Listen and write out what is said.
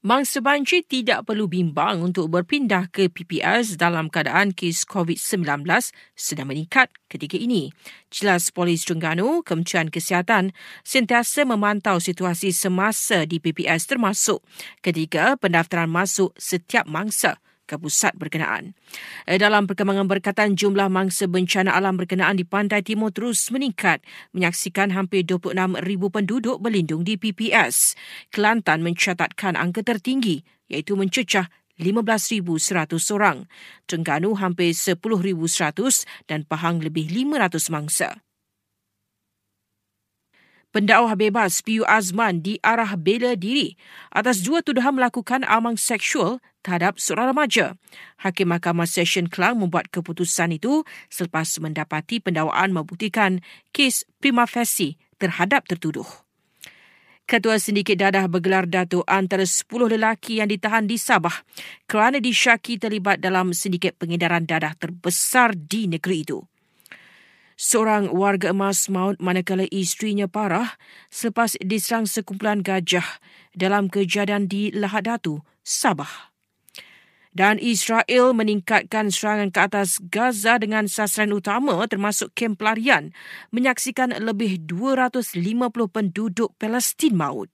Mangsa banci tidak perlu bimbang untuk berpindah ke PPS dalam keadaan kes COVID-19 sedang meningkat ketika ini. Jelas Polis Terengganu, Kementerian Kesihatan sentiasa memantau situasi semasa di PPS termasuk ketika pendaftaran masuk setiap mangsa ke pusat berkenaan. Eh, dalam perkembangan berkaitan jumlah mangsa bencana alam berkenaan di Pantai Timur terus meningkat menyaksikan hampir 26,000 penduduk berlindung di PPS. Kelantan mencatatkan angka tertinggi iaitu mencecah 15,100 orang. Terengganu hampir 10,100 dan Pahang lebih 500 mangsa. Pendakwah bebas Piu Azman diarah bela diri atas dua tuduhan melakukan amang seksual terhadap seorang remaja. Hakim Mahkamah Session Kelang membuat keputusan itu selepas mendapati pendakwaan membuktikan kes prima facie terhadap tertuduh. Ketua Sindiket Dadah bergelar datuk antara 10 lelaki yang ditahan di Sabah kerana disyaki terlibat dalam sindiket pengedaran dadah terbesar di negeri itu. Seorang warga emas maut manakala isterinya parah selepas diserang sekumpulan gajah dalam kejadian di Lahad Datu, Sabah. Dan Israel meningkatkan serangan ke atas Gaza dengan sasaran utama termasuk kem pelarian menyaksikan lebih 250 penduduk Palestin maut.